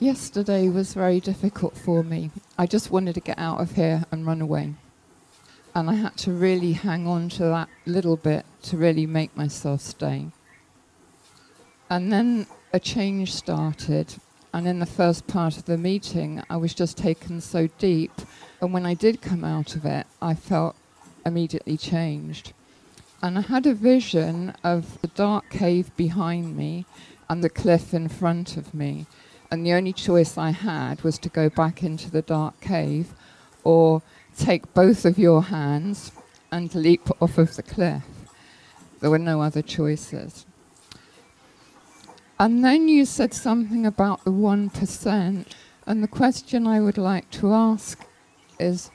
Yesterday was very difficult for me. I just wanted to get out of here and run away. And I had to really hang on to that little bit to really make myself stay. And then a change started. And in the first part of the meeting, I was just taken so deep. And when I did come out of it, I felt immediately changed. And I had a vision of the dark cave behind me and the cliff in front of me. And the only choice I had was to go back into the dark cave or take both of your hands and leap off of the cliff. There were no other choices. And then you said something about the 1%. And the question I would like to ask is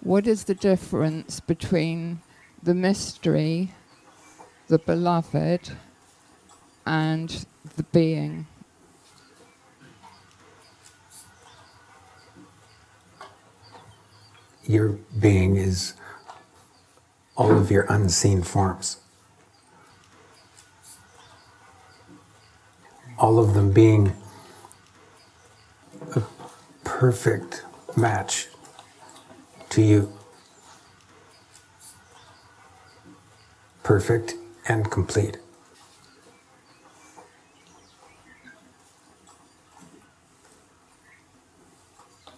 what is the difference between the mystery, the beloved, and the being? Your being is all of your unseen forms. All of them being a perfect match to you. Perfect and complete.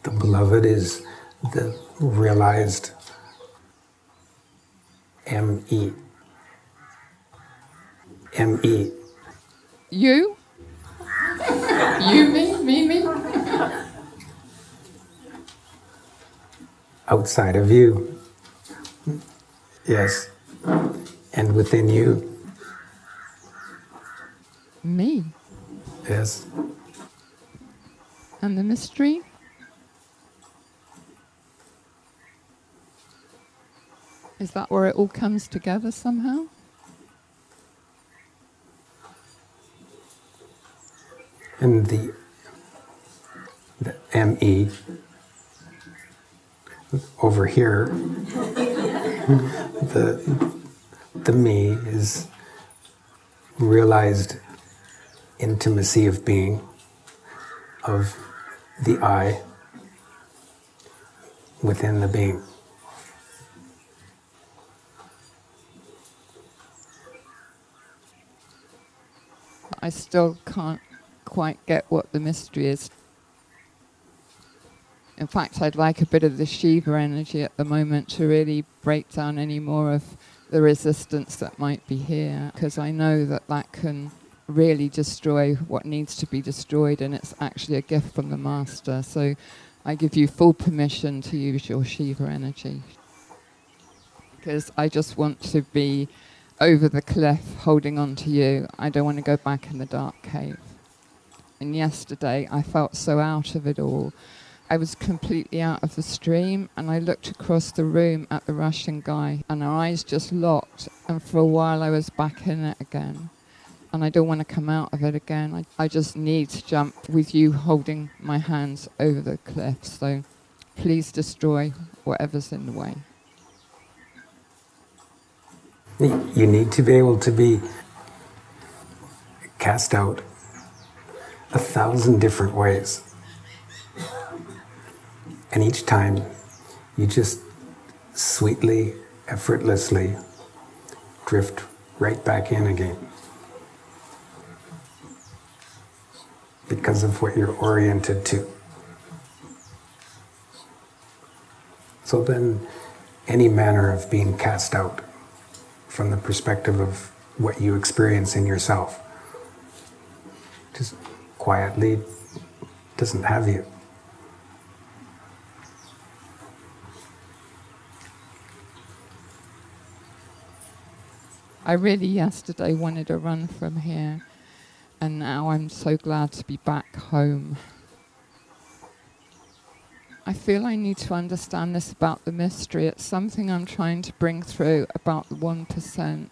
The beloved is the realized M-E. M-E. You? you, me, me, me? Outside of you. Yes. And within you. Me. Yes. And the mystery? Is that where it all comes together somehow? And the, the ME over here, the, the me is realized intimacy of being, of the I within the being. I still can't quite get what the mystery is. In fact, I'd like a bit of the Shiva energy at the moment to really break down any more of the resistance that might be here, because I know that that can really destroy what needs to be destroyed, and it's actually a gift from the Master. So I give you full permission to use your Shiva energy. Because I just want to be over the cliff holding on to you. I don't want to go back in the dark cave. And yesterday I felt so out of it all. I was completely out of the stream and I looked across the room at the Russian guy and our eyes just locked and for a while I was back in it again. And I don't want to come out of it again. I, I just need to jump with you holding my hands over the cliff. So please destroy whatever's in the way. You need to be able to be cast out a thousand different ways. And each time you just sweetly, effortlessly drift right back in again. Because of what you're oriented to. So then, any manner of being cast out from the perspective of what you experience in yourself. Just quietly doesn't have you. I really yesterday wanted to run from here, and now I'm so glad to be back home. I feel I need to understand this about the mystery. It's something I'm trying to bring through about the 1%.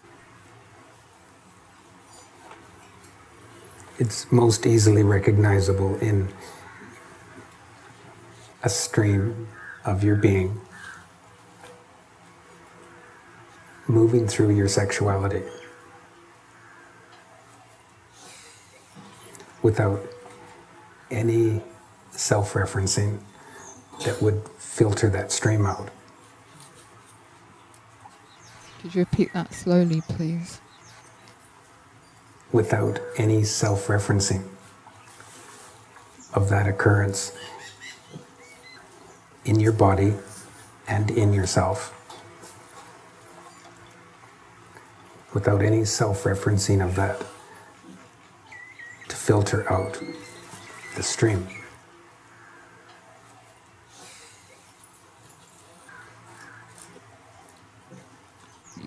It's most easily recognizable in a stream of your being moving through your sexuality without any self referencing that would filter that stream out. Could you repeat that slowly, please? Without any self referencing of that occurrence in your body and in yourself. Without any self referencing of that to filter out the stream.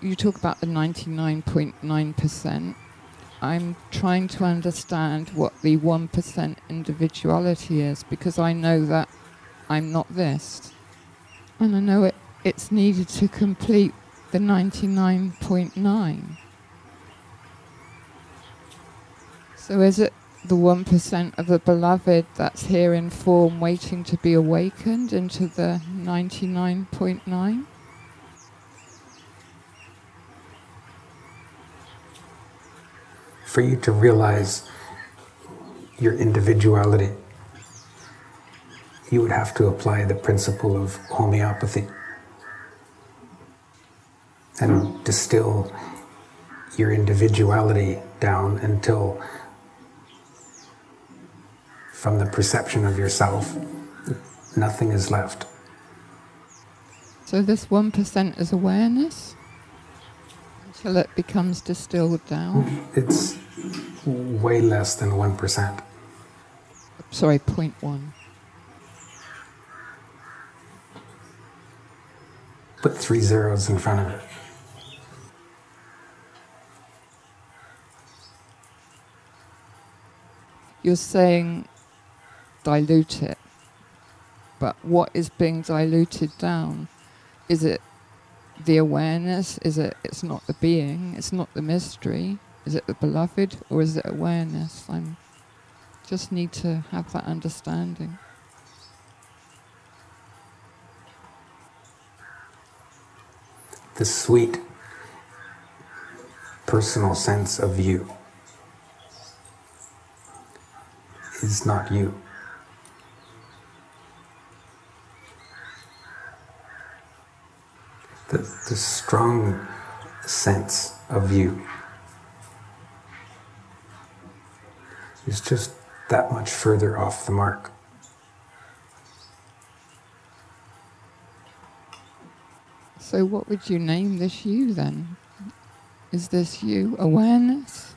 You talk about the 99.9%. I'm trying to understand what the 1% individuality is because I know that I'm not this. And I know it, it's needed to complete the 99.9. So is it the 1% of the beloved that's here in form waiting to be awakened into the 99.9? For you to realize your individuality, you would have to apply the principle of homeopathy and distill your individuality down until from the perception of yourself, nothing is left. So this 1% is awareness until it becomes distilled down? It's way less than 1%. Sorry, 0.1. Put three zeros in front of it. You're saying dilute it. But what is being diluted down? Is it the awareness? Is it it's not the being, it's not the mystery? Is it the beloved or is it awareness? I'm just need to have that understanding. The sweet personal sense of you is not you. the, the strong sense of you is just that much further off the mark. So, what would you name this you then? Is this you awareness?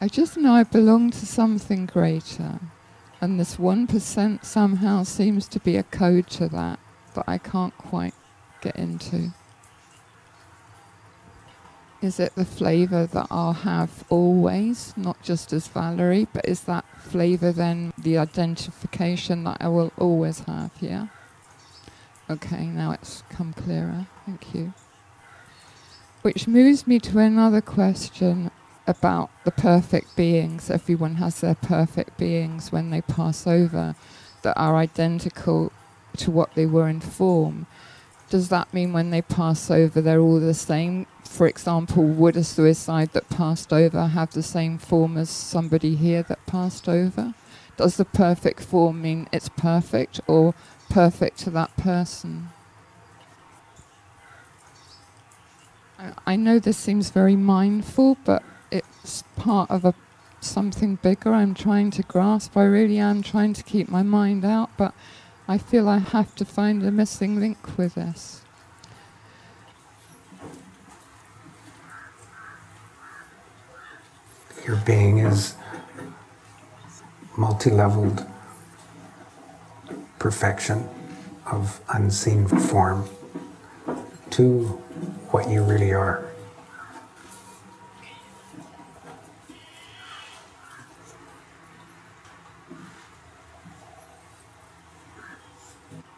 I just know I belong to something greater. And this 1% somehow seems to be a code to that that I can't quite get into. Is it the flavour that I'll have always, not just as Valerie, but is that flavour then the identification that I will always have, yeah? Okay, now it's come clearer. Thank you. Which moves me to another question about the perfect beings. Everyone has their perfect beings when they pass over that are identical to what they were in form. Does that mean when they pass over they're all the same? For example, would a suicide that passed over have the same form as somebody here that passed over? Does the perfect form mean it's perfect or perfect to that person? I know this seems very mindful, but it's part of a something bigger I'm trying to grasp. I really am trying to keep my mind out, but I feel I have to find a missing link with this. Your being is multi leveled perfection of unseen form to what you really are.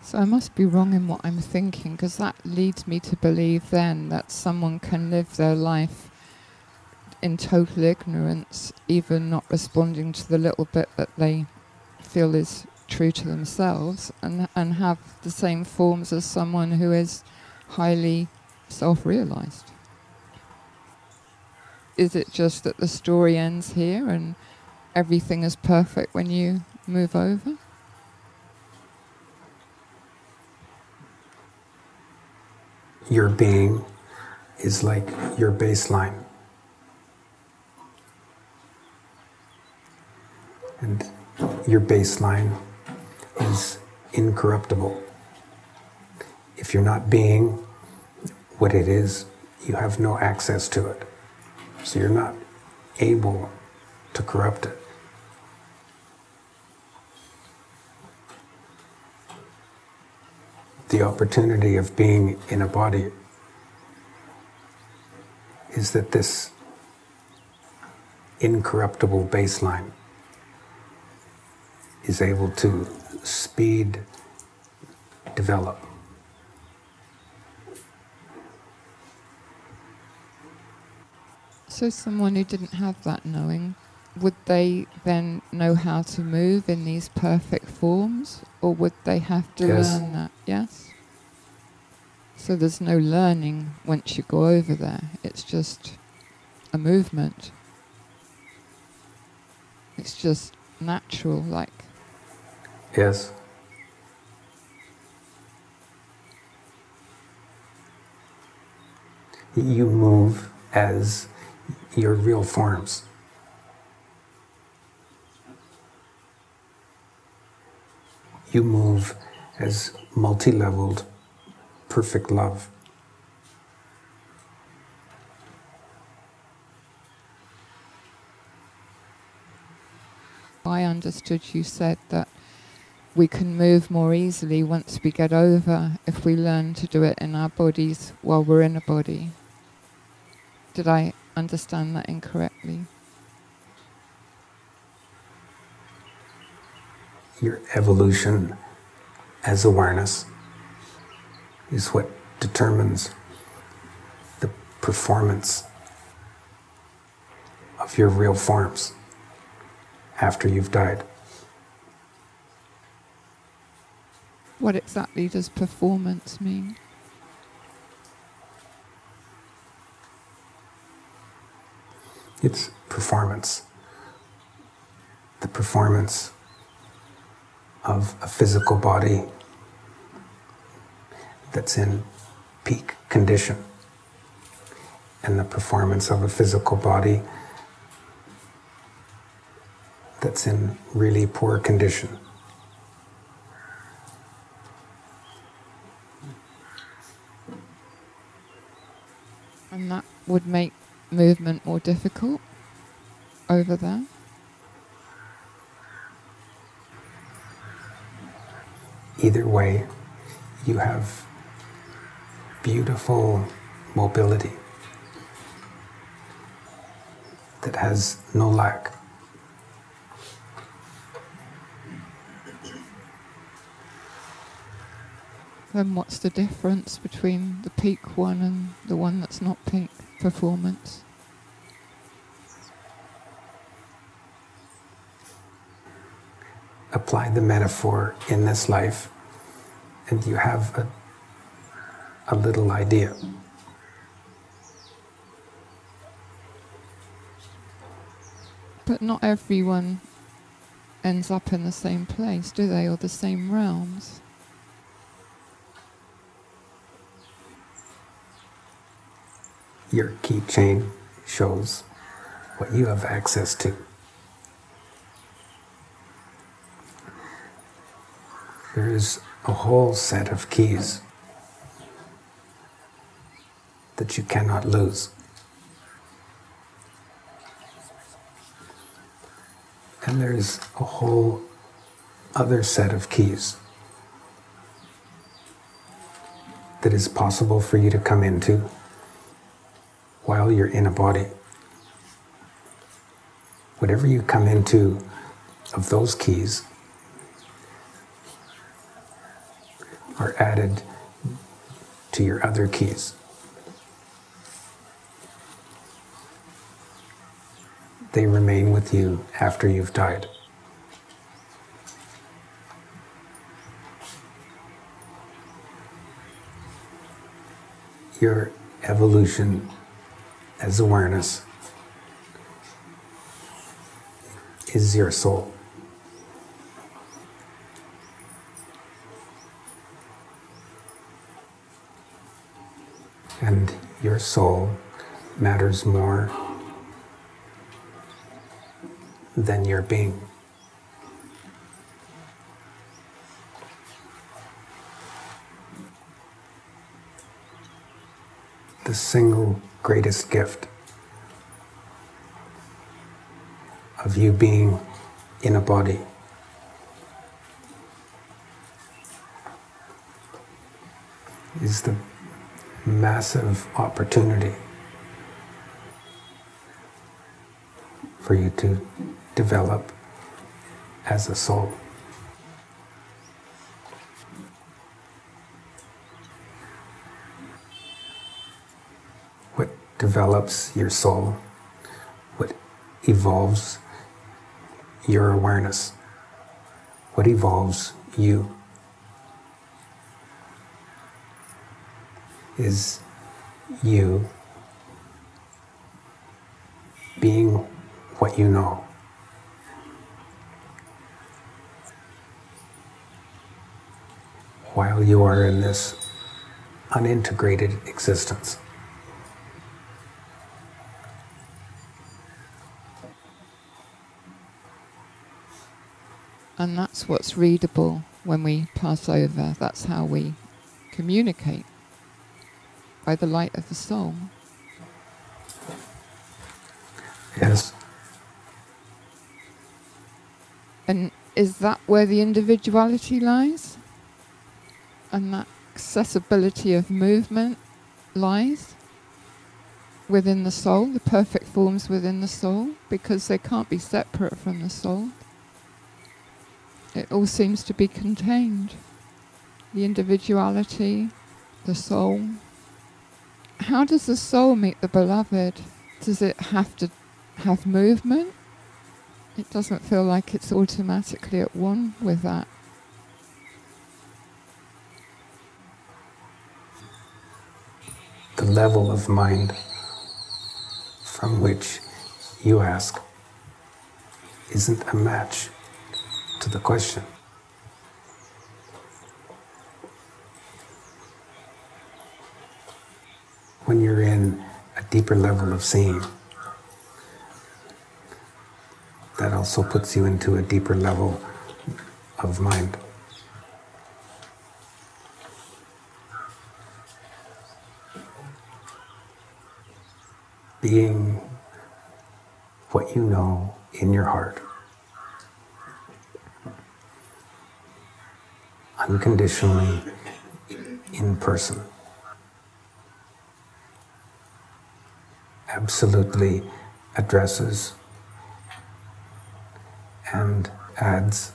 So I must be wrong in what I'm thinking because that leads me to believe then that someone can live their life in total ignorance, even not responding to the little bit that they feel is true to themselves, and and have the same forms as someone who is highly self-realized. is it just that the story ends here and everything is perfect when you move over? Your being is like your baseline. And your baseline is incorruptible. If you're not being what it is, you have no access to it. So you're not able to corrupt it. The opportunity of being in a body is that this incorruptible baseline is able to speed develop. So, someone who didn't have that knowing, would they then know how to move in these perfect forms, or would they have to Yes. learn that? Yes? So, there's no learning once you go over there, it's just a movement. It's just natural, like Yes? You move as your real forms. You move as multi leveled, perfect love. I understood you said that we can move more easily once we get over if we learn to do it in our bodies while we're in a body. Did I understand that incorrectly? Your evolution as awareness is what determines the performance of your real forms after you've died. What exactly does performance mean? It's performance. The performance of a physical body that's in peak condition, and the performance of a physical body that's in really poor condition. And that would make movement more difficult over there? Either way, you have beautiful mobility that has no lack. Then what's the difference between the peak one and the one that's not peak performance? Apply the metaphor in this life, and you have a, a little idea. But not everyone ends up in the same place, do they, or the same realms? Your keychain shows what you have access to. There is a whole set of keys that you cannot lose. And there's a whole other set of keys that is possible for you to come into while you're in a body. Whatever you come into of those keys are added to your other keys. They remain with you after you've died. Your evolution as awareness is your soul. Your soul matters more than your being. The single greatest gift of you being in a body. Is the massive opportunity for you to develop as a soul. What develops your soul, what evolves your awareness, what evolves you, is you being what you know. While you are in this unintegrated existence. And that's what's readable when we pass over. That's how we communicate by the light of the soul. Yes. And is that where the individuality lies? And that accessibility of movement lies within the soul, the perfect forms within the soul, because they can't be separate from the soul. It all seems to be contained. The individuality, the soul. How does the soul meet the beloved? Does it have to have movement? It doesn't feel like it's automatically at one with that. The level of mind from which you ask isn't a match to the question. When you're in a deeper level of seeing, that also puts you into a deeper level of mind. Being what you know in your heart. Unconditionally in person. Absolutely addresses and adds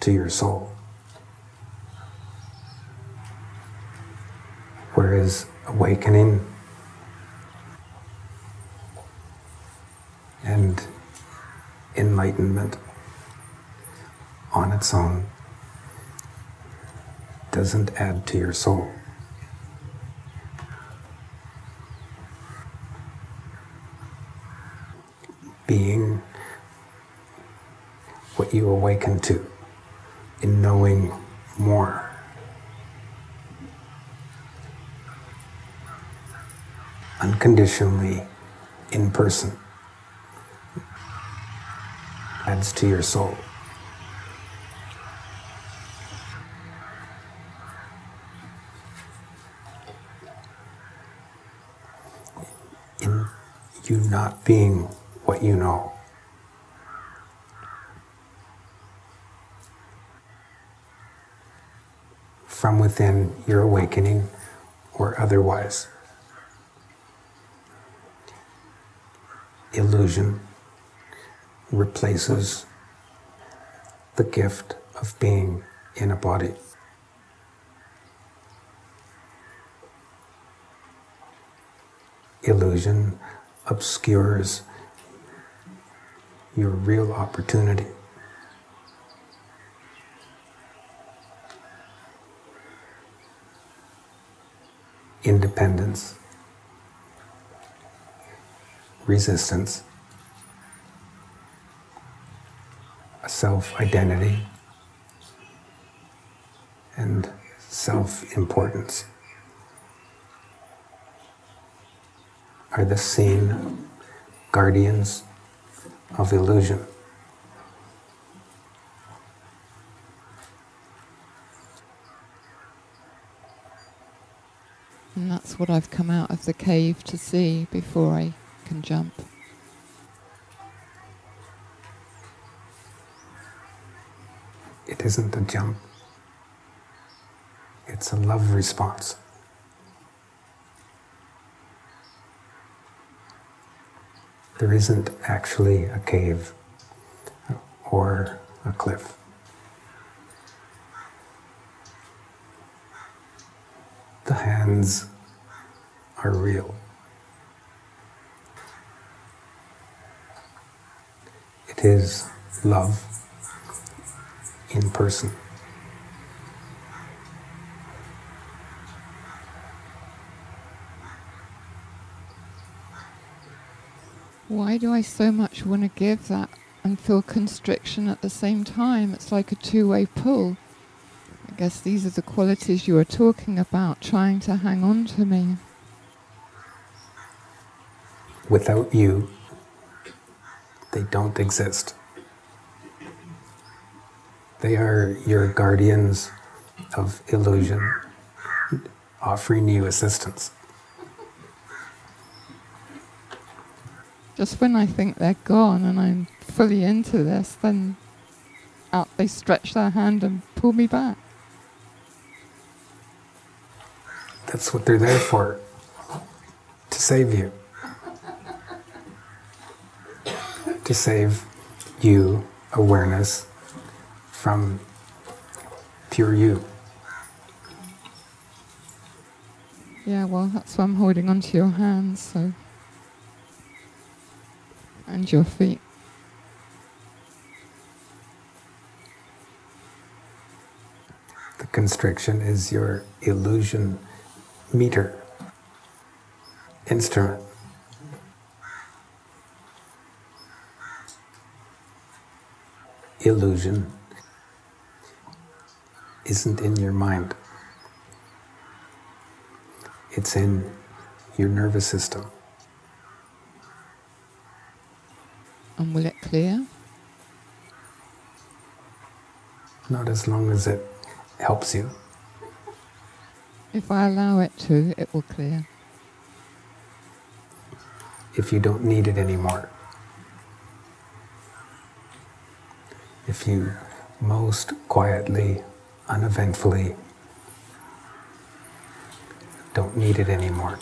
to your soul. Whereas awakening and enlightenment on its own doesn't add to your soul. Being what you awaken to in knowing more. Unconditionally in person adds to your soul. In you not being what you know. From within your awakening or otherwise. Illusion replaces the gift of being in a body. Illusion obscures your real opportunity. Independence, resistance, a self identity and self importance are the seen guardians of illusion. And that's what I've come out of the cave to see before I can jump. It isn't a jump, it's a love response. There isn't actually a cave or a cliff. The hands are real. It is love in person. Why do I so much want to give that and feel constriction at the same time? It's like a two way pull. I guess these are the qualities you are talking about, trying to hang on to me. Without you, they don't exist. They are your guardians of illusion, offering you assistance. Just when I think they're gone and I'm fully into this, then out they stretch their hand and pull me back. That's what they're there for to save you. to save you awareness from pure you. Yeah, well, that's why I'm holding onto your hands, so. And your feet. The constriction is your illusion meter instrument. Illusion isn't in your mind. It's in your nervous system. And will it clear? Not as long as it helps you. If I allow it to, it will clear. If you don't need it anymore. If you most quietly, uneventfully don't need it anymore.